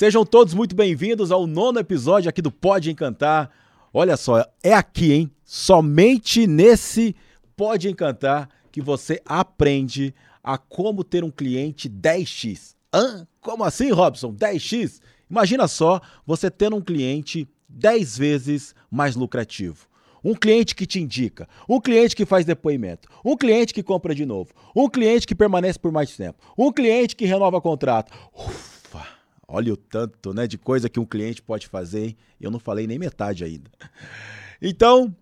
Sejam todos muito bem-vindos ao nono episódio aqui do Pode Encantar. Olha só, é aqui, hein? Somente nesse Pode Encantar que você aprende a como ter um cliente 10x. Hã? Como assim, Robson? 10x? Imagina só você tendo um cliente 10 vezes mais lucrativo. Um cliente que te indica, um cliente que faz depoimento, um cliente que compra de novo, um cliente que permanece por mais tempo, um cliente que renova contrato. Ufa, olha o tanto né, de coisa que um cliente pode fazer, hein? Eu não falei nem metade ainda. Então,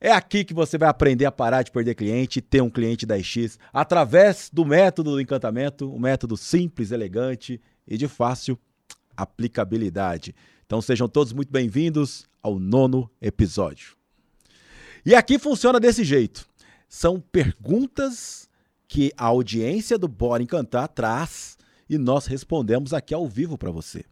é aqui que você vai aprender a parar de perder cliente e ter um cliente 10x através do método do encantamento, um método simples, elegante e de fácil aplicabilidade. Então sejam todos muito bem-vindos ao nono episódio. E aqui funciona desse jeito. São perguntas que a audiência do Bora Encantar traz e nós respondemos aqui ao vivo para você.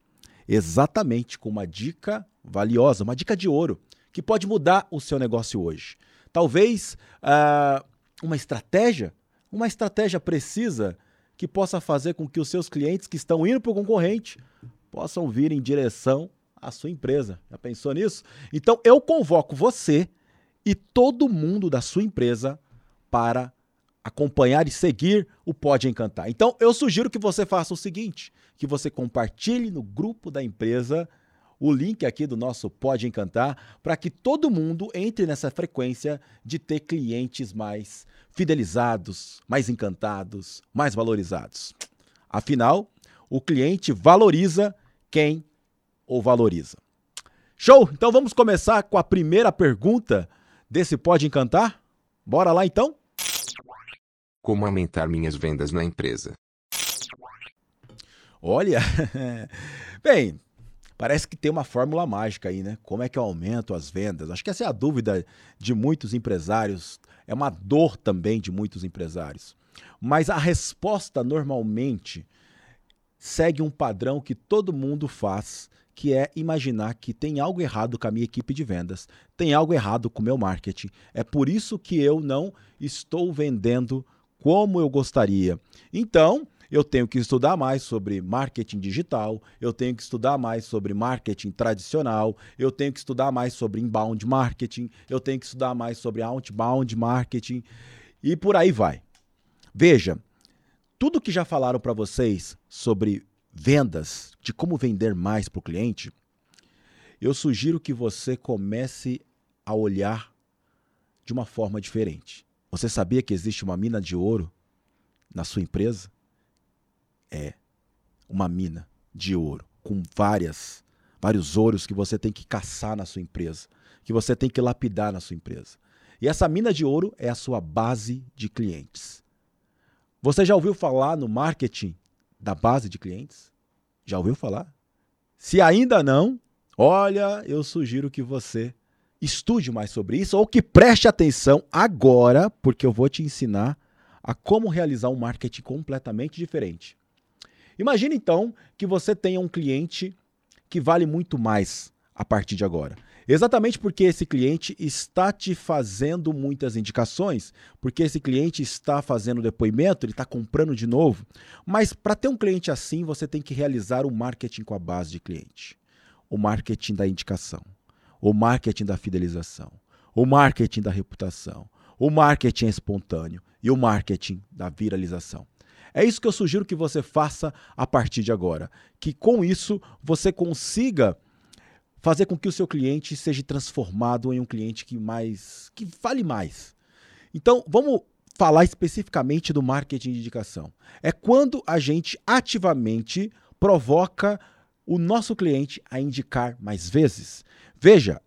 Exatamente com uma dica valiosa, uma dica de ouro, que pode mudar o seu negócio hoje. Talvez uh, uma estratégia, uma estratégia precisa que possa fazer com que os seus clientes que estão indo para o concorrente possam vir em direção à sua empresa. Já pensou nisso? Então eu convoco você e todo mundo da sua empresa para acompanhar e seguir o Pode Encantar. Então, eu sugiro que você faça o seguinte: que você compartilhe no grupo da empresa o link aqui do nosso Pode Encantar para que todo mundo entre nessa frequência de ter clientes mais fidelizados, mais encantados, mais valorizados. Afinal, o cliente valoriza quem o valoriza. Show! Então vamos começar com a primeira pergunta desse Pode Encantar? Bora lá então? Como aumentar minhas vendas na empresa? Olha, bem, parece que tem uma fórmula mágica aí, né? Como é que eu aumento as vendas? Acho que essa é a dúvida de muitos empresários, é uma dor também de muitos empresários. Mas a resposta normalmente segue um padrão que todo mundo faz que é imaginar que tem algo errado com a minha equipe de vendas, tem algo errado com o meu marketing. É por isso que eu não estou vendendo como eu gostaria. Então, eu tenho que estudar mais sobre marketing digital, eu tenho que estudar mais sobre marketing tradicional, eu tenho que estudar mais sobre inbound marketing, eu tenho que estudar mais sobre outbound marketing e por aí vai. Veja, tudo que já falaram para vocês sobre vendas, de como vender mais para o cliente, eu sugiro que você comece a olhar de uma forma diferente. Você sabia que existe uma mina de ouro na sua empresa? É uma mina de ouro com várias vários ouros que você tem que caçar na sua empresa, que você tem que lapidar na sua empresa. E essa mina de ouro é a sua base de clientes. Você já ouviu falar no marketing da base de clientes? Já ouviu falar? Se ainda não, olha, eu sugiro que você estude mais sobre isso ou que preste atenção agora, porque eu vou te ensinar a como realizar um marketing completamente diferente. Imagine então que você tenha um cliente que vale muito mais a partir de agora. Exatamente porque esse cliente está te fazendo muitas indicações, porque esse cliente está fazendo depoimento, ele está comprando de novo. Mas para ter um cliente assim, você tem que realizar o marketing com a base de cliente, o marketing da indicação, o marketing da fidelização, o marketing da reputação, o marketing espontâneo e o marketing da viralização. É isso que eu sugiro que você faça a partir de agora, que com isso você consiga fazer com que o seu cliente seja transformado em um cliente que mais que vale mais. Então, vamos falar especificamente do marketing de indicação. É quando a gente ativamente provoca o nosso cliente a indicar mais vezes. Veja,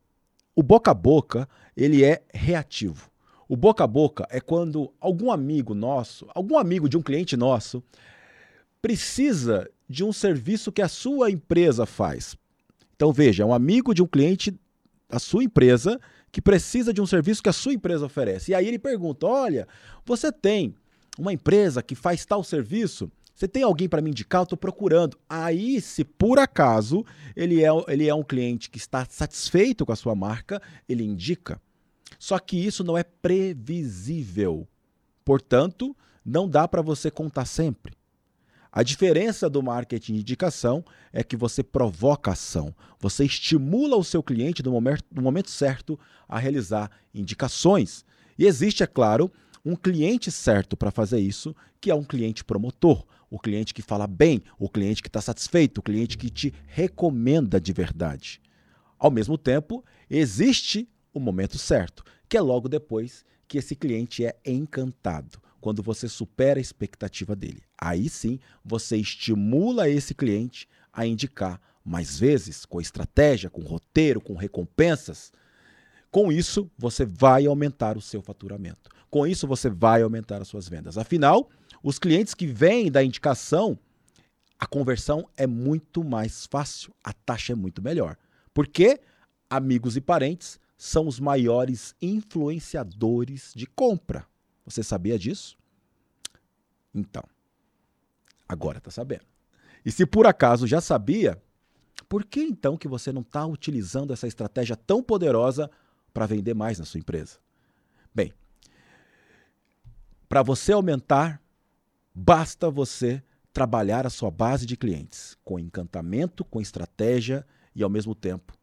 o boca a boca, ele é reativo. O boca a boca é quando algum amigo nosso, algum amigo de um cliente nosso, precisa de um serviço que a sua empresa faz. Então veja, é um amigo de um cliente da sua empresa que precisa de um serviço que a sua empresa oferece. E aí ele pergunta: "Olha, você tem uma empresa que faz tal serviço? Você tem alguém para me indicar? Eu estou procurando. Aí, se por acaso ele é, ele é um cliente que está satisfeito com a sua marca, ele indica. Só que isso não é previsível. Portanto, não dá para você contar sempre. A diferença do marketing de indicação é que você provoca ação, você estimula o seu cliente no momento, no momento certo a realizar indicações. E existe, é claro, um cliente certo para fazer isso, que é um cliente promotor, o cliente que fala bem, o cliente que está satisfeito, o cliente que te recomenda de verdade. Ao mesmo tempo, existe o momento certo, que é logo depois que esse cliente é encantado, quando você supera a expectativa dele. Aí sim, você estimula esse cliente a indicar mais vezes, com estratégia, com roteiro, com recompensas. Com isso, você vai aumentar o seu faturamento. Com isso, você vai aumentar as suas vendas. Afinal, os clientes que vêm da indicação, a conversão é muito mais fácil, a taxa é muito melhor. Porque amigos e parentes são os maiores influenciadores de compra. Você sabia disso? Então, agora está sabendo. E se por acaso já sabia, por que então que você não está utilizando essa estratégia tão poderosa para vender mais na sua empresa? Bem, para você aumentar, basta você trabalhar a sua base de clientes com encantamento, com estratégia e ao mesmo tempo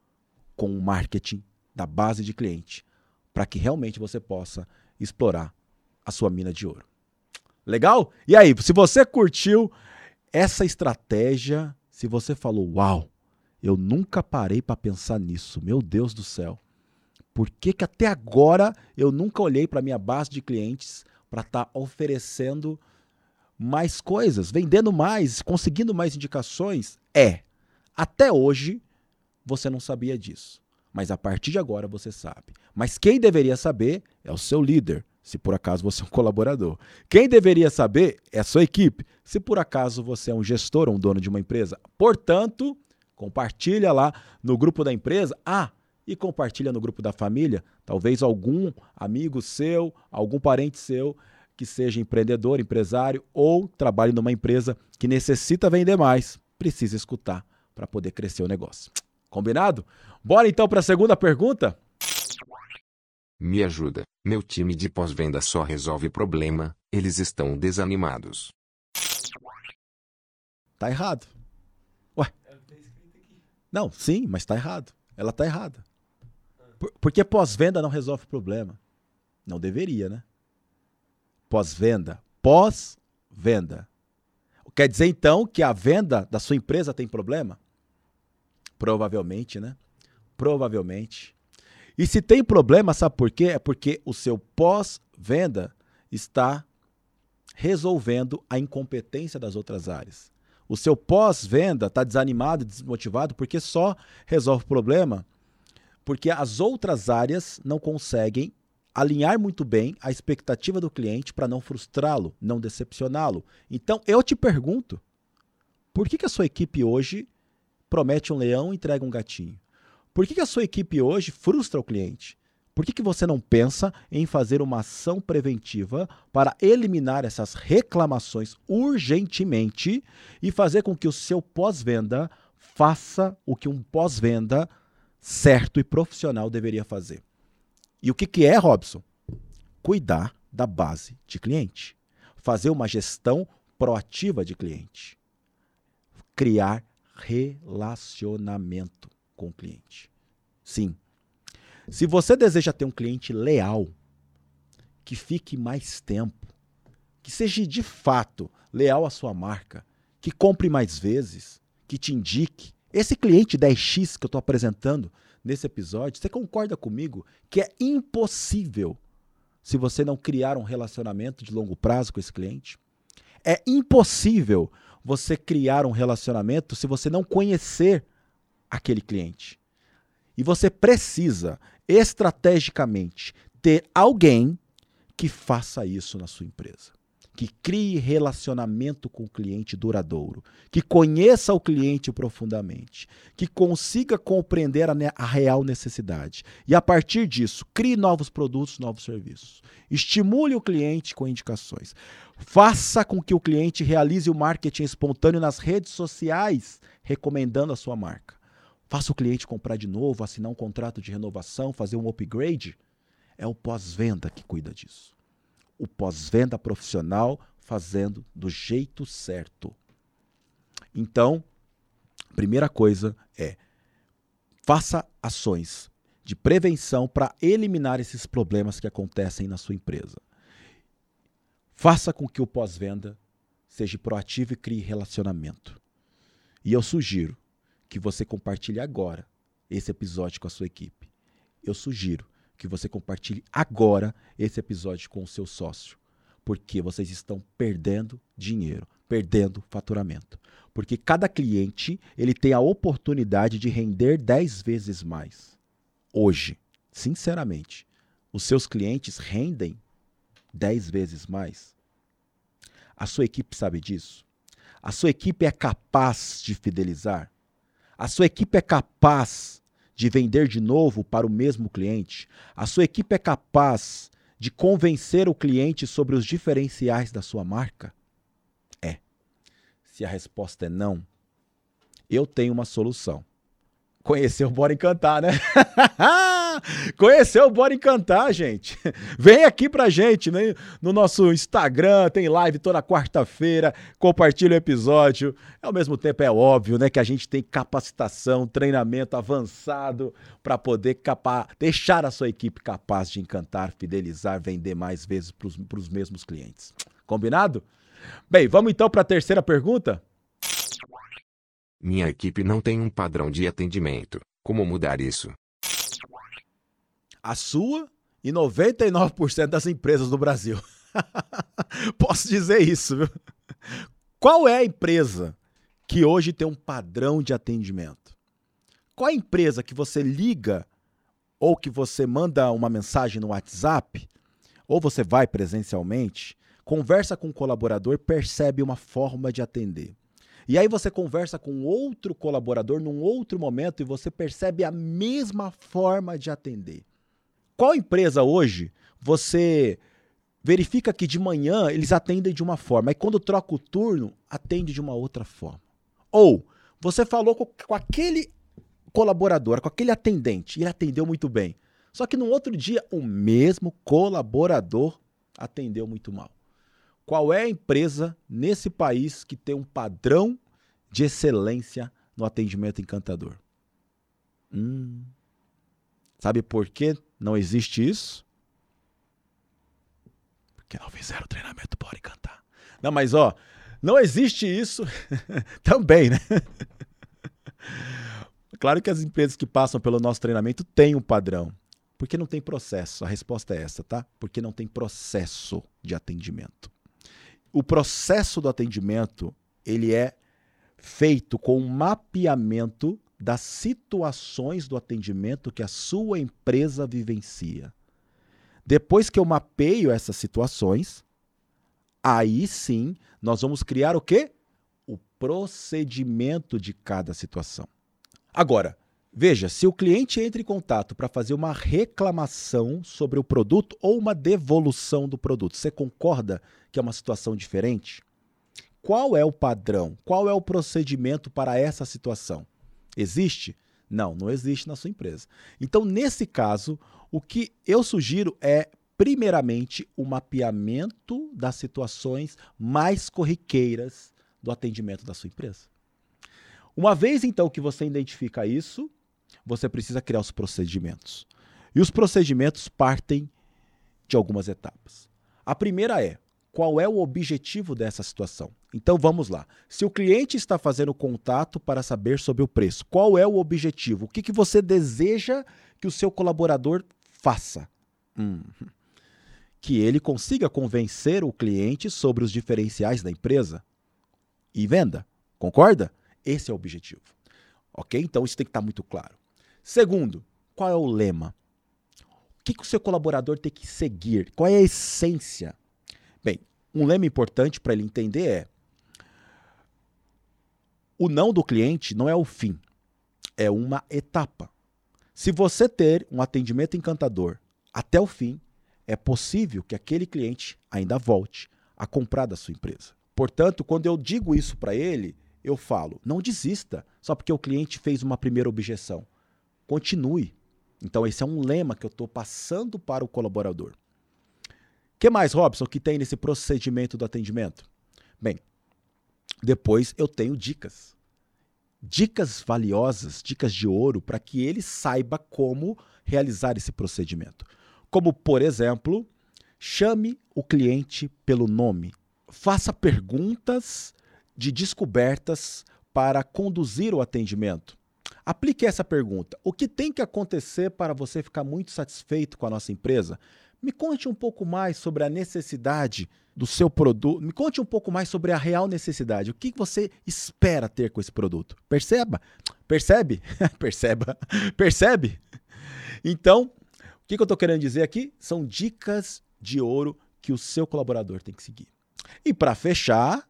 com o marketing da base de cliente, para que realmente você possa explorar a sua mina de ouro. Legal? E aí, se você curtiu essa estratégia, se você falou, uau, eu nunca parei para pensar nisso, meu Deus do céu. Por que, que até agora eu nunca olhei para minha base de clientes para estar tá oferecendo mais coisas, vendendo mais, conseguindo mais indicações? É. Até hoje você não sabia disso. Mas a partir de agora você sabe. Mas quem deveria saber é o seu líder, se por acaso você é um colaborador. Quem deveria saber é a sua equipe, se por acaso você é um gestor ou um dono de uma empresa. Portanto, compartilha lá no grupo da empresa. Ah, e compartilha no grupo da família. Talvez algum amigo seu, algum parente seu que seja empreendedor, empresário ou trabalhe numa empresa que necessita vender mais, precisa escutar para poder crescer o negócio. Combinado? Bora então para a segunda pergunta? Me ajuda. Meu time de pós-venda só resolve problema, eles estão desanimados. Tá errado. Ué. Não, sim, mas tá errado. Ela tá errada. Por, porque pós-venda não resolve problema. Não deveria, né? Pós-venda. Pós-venda. Quer dizer então que a venda da sua empresa tem problema? Provavelmente, né? Provavelmente. E se tem problema, sabe por quê? É porque o seu pós-venda está resolvendo a incompetência das outras áreas. O seu pós-venda está desanimado, desmotivado, porque só resolve o problema porque as outras áreas não conseguem alinhar muito bem a expectativa do cliente para não frustrá-lo, não decepcioná-lo. Então, eu te pergunto, por que, que a sua equipe hoje promete um leão e entrega um gatinho? Por que, que a sua equipe hoje frustra o cliente? Por que, que você não pensa em fazer uma ação preventiva para eliminar essas reclamações urgentemente e fazer com que o seu pós-venda faça o que um pós-venda certo e profissional deveria fazer? E o que, que é, Robson? Cuidar da base de cliente. Fazer uma gestão proativa de cliente. Criar relacionamento com o cliente. Sim. Se você deseja ter um cliente leal, que fique mais tempo, que seja de fato leal à sua marca, que compre mais vezes, que te indique, esse cliente 10x que eu estou apresentando nesse episódio, você concorda comigo que é impossível se você não criar um relacionamento de longo prazo com esse cliente? É impossível você criar um relacionamento se você não conhecer aquele cliente. E você precisa, estrategicamente, ter alguém que faça isso na sua empresa. Que crie relacionamento com o cliente duradouro, que conheça o cliente profundamente, que consiga compreender a, a real necessidade e, a partir disso, crie novos produtos, novos serviços. Estimule o cliente com indicações. Faça com que o cliente realize o marketing espontâneo nas redes sociais, recomendando a sua marca. Faça o cliente comprar de novo, assinar um contrato de renovação, fazer um upgrade. É o pós-venda que cuida disso. O pós-venda profissional fazendo do jeito certo. Então, primeira coisa é faça ações de prevenção para eliminar esses problemas que acontecem na sua empresa. Faça com que o pós-venda seja proativo e crie relacionamento. E eu sugiro que você compartilhe agora esse episódio com a sua equipe. Eu sugiro que você compartilhe agora esse episódio com o seu sócio, porque vocês estão perdendo dinheiro, perdendo faturamento. Porque cada cliente, ele tem a oportunidade de render 10 vezes mais hoje, sinceramente, os seus clientes rendem 10 vezes mais? A sua equipe sabe disso? A sua equipe é capaz de fidelizar? A sua equipe é capaz de vender de novo para o mesmo cliente? A sua equipe é capaz de convencer o cliente sobre os diferenciais da sua marca? É. Se a resposta é não, eu tenho uma solução. Conheceu o Bora Encantar, né? Conheceu o Bora Encantar, gente. Vem aqui pra gente, né? No nosso Instagram, tem live toda quarta-feira. Compartilha o episódio. Ao mesmo tempo, é óbvio, né? Que a gente tem capacitação, treinamento avançado para poder capa deixar a sua equipe capaz de encantar, fidelizar, vender mais vezes para os mesmos clientes. Combinado? Bem, vamos então para a terceira pergunta? Minha equipe não tem um padrão de atendimento. Como mudar isso? A sua e 99% das empresas do Brasil. Posso dizer isso, viu? Qual é a empresa que hoje tem um padrão de atendimento? Qual é a empresa que você liga ou que você manda uma mensagem no WhatsApp ou você vai presencialmente, conversa com o colaborador, percebe uma forma de atender? E aí você conversa com outro colaborador num outro momento e você percebe a mesma forma de atender. Qual empresa hoje você verifica que de manhã eles atendem de uma forma, e quando troca o turno, atende de uma outra forma? Ou você falou com, com aquele colaborador, com aquele atendente, e ele atendeu muito bem. Só que no outro dia, o mesmo colaborador atendeu muito mal. Qual é a empresa nesse país que tem um padrão de excelência no atendimento encantador? Hum. Sabe por que não existe isso? Porque não fizeram treinamento para encantar. Não, mas ó, não existe isso também, né? Claro que as empresas que passam pelo nosso treinamento têm um padrão. Porque não tem processo. A resposta é essa, tá? Porque não tem processo de atendimento o processo do atendimento ele é feito com um mapeamento das situações do atendimento que a sua empresa vivencia. Depois que eu mapeio essas situações, aí sim nós vamos criar o quê? O procedimento de cada situação. Agora, veja, se o cliente entra em contato para fazer uma reclamação sobre o produto ou uma devolução do produto, você concorda que é uma situação diferente? Qual é o padrão? Qual é o procedimento para essa situação? Existe? Não, não existe na sua empresa. Então, nesse caso, o que eu sugiro é, primeiramente, o mapeamento das situações mais corriqueiras do atendimento da sua empresa. Uma vez então que você identifica isso, você precisa criar os procedimentos. E os procedimentos partem de algumas etapas. A primeira é qual é o objetivo dessa situação. Então vamos lá. Se o cliente está fazendo contato para saber sobre o preço, qual é o objetivo? O que, que você deseja que o seu colaborador faça? Hum. Que ele consiga convencer o cliente sobre os diferenciais da empresa e venda. Concorda? Esse é o objetivo. Ok? Então isso tem que estar muito claro. Segundo, qual é o lema? O que, que o seu colaborador tem que seguir? Qual é a essência? Bem, um lema importante para ele entender é: o não do cliente não é o fim, é uma etapa. Se você ter um atendimento encantador até o fim, é possível que aquele cliente ainda volte a comprar da sua empresa. Portanto, quando eu digo isso para ele, eu falo: não desista só porque o cliente fez uma primeira objeção. Continue. Então, esse é um lema que eu estou passando para o colaborador que mais, Robson, que tem nesse procedimento do atendimento? Bem, depois eu tenho dicas. Dicas valiosas, dicas de ouro, para que ele saiba como realizar esse procedimento. Como, por exemplo, chame o cliente pelo nome. Faça perguntas de descobertas para conduzir o atendimento. Aplique essa pergunta: O que tem que acontecer para você ficar muito satisfeito com a nossa empresa? Me conte um pouco mais sobre a necessidade do seu produto. Me conte um pouco mais sobre a real necessidade. O que você espera ter com esse produto? Perceba? Percebe? Perceba? Percebe? Então, o que eu estou querendo dizer aqui? São dicas de ouro que o seu colaborador tem que seguir. E para fechar,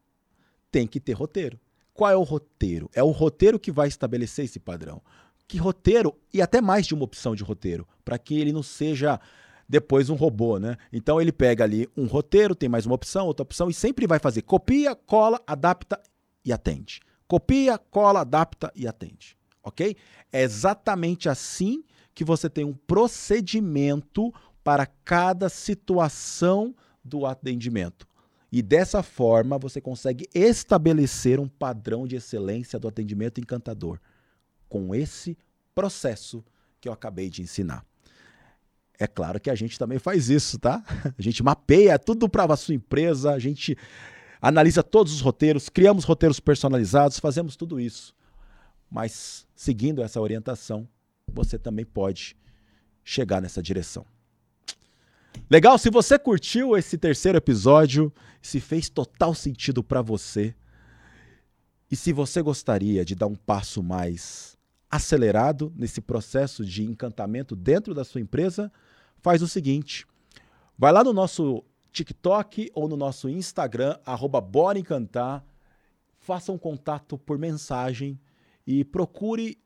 tem que ter roteiro. Qual é o roteiro? É o roteiro que vai estabelecer esse padrão. Que roteiro, e até mais de uma opção de roteiro, para que ele não seja depois um robô, né? Então ele pega ali um roteiro, tem mais uma opção, outra opção, e sempre vai fazer copia, cola, adapta e atende. Copia, cola, adapta e atende. Ok? É exatamente assim que você tem um procedimento para cada situação do atendimento. E dessa forma você consegue estabelecer um padrão de excelência do atendimento encantador com esse processo que eu acabei de ensinar. É claro que a gente também faz isso, tá? A gente mapeia tudo para a sua empresa, a gente analisa todos os roteiros, criamos roteiros personalizados, fazemos tudo isso. Mas seguindo essa orientação, você também pode chegar nessa direção. Legal? Se você curtiu esse terceiro episódio, se fez total sentido para você, e se você gostaria de dar um passo mais acelerado nesse processo de encantamento dentro da sua empresa, faz o seguinte: vai lá no nosso TikTok ou no nosso Instagram, arroba Bora Encantar, faça um contato por mensagem e procure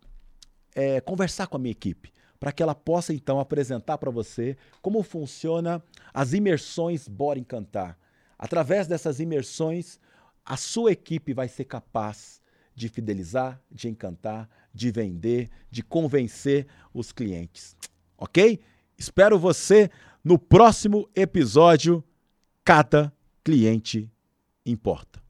é, conversar com a minha equipe, para que ela possa então apresentar para você como funciona as imersões Bora Encantar. Através dessas imersões, a sua equipe vai ser capaz de fidelizar, de encantar, de vender, de convencer os clientes. Ok? Espero você no próximo episódio. Cada cliente importa.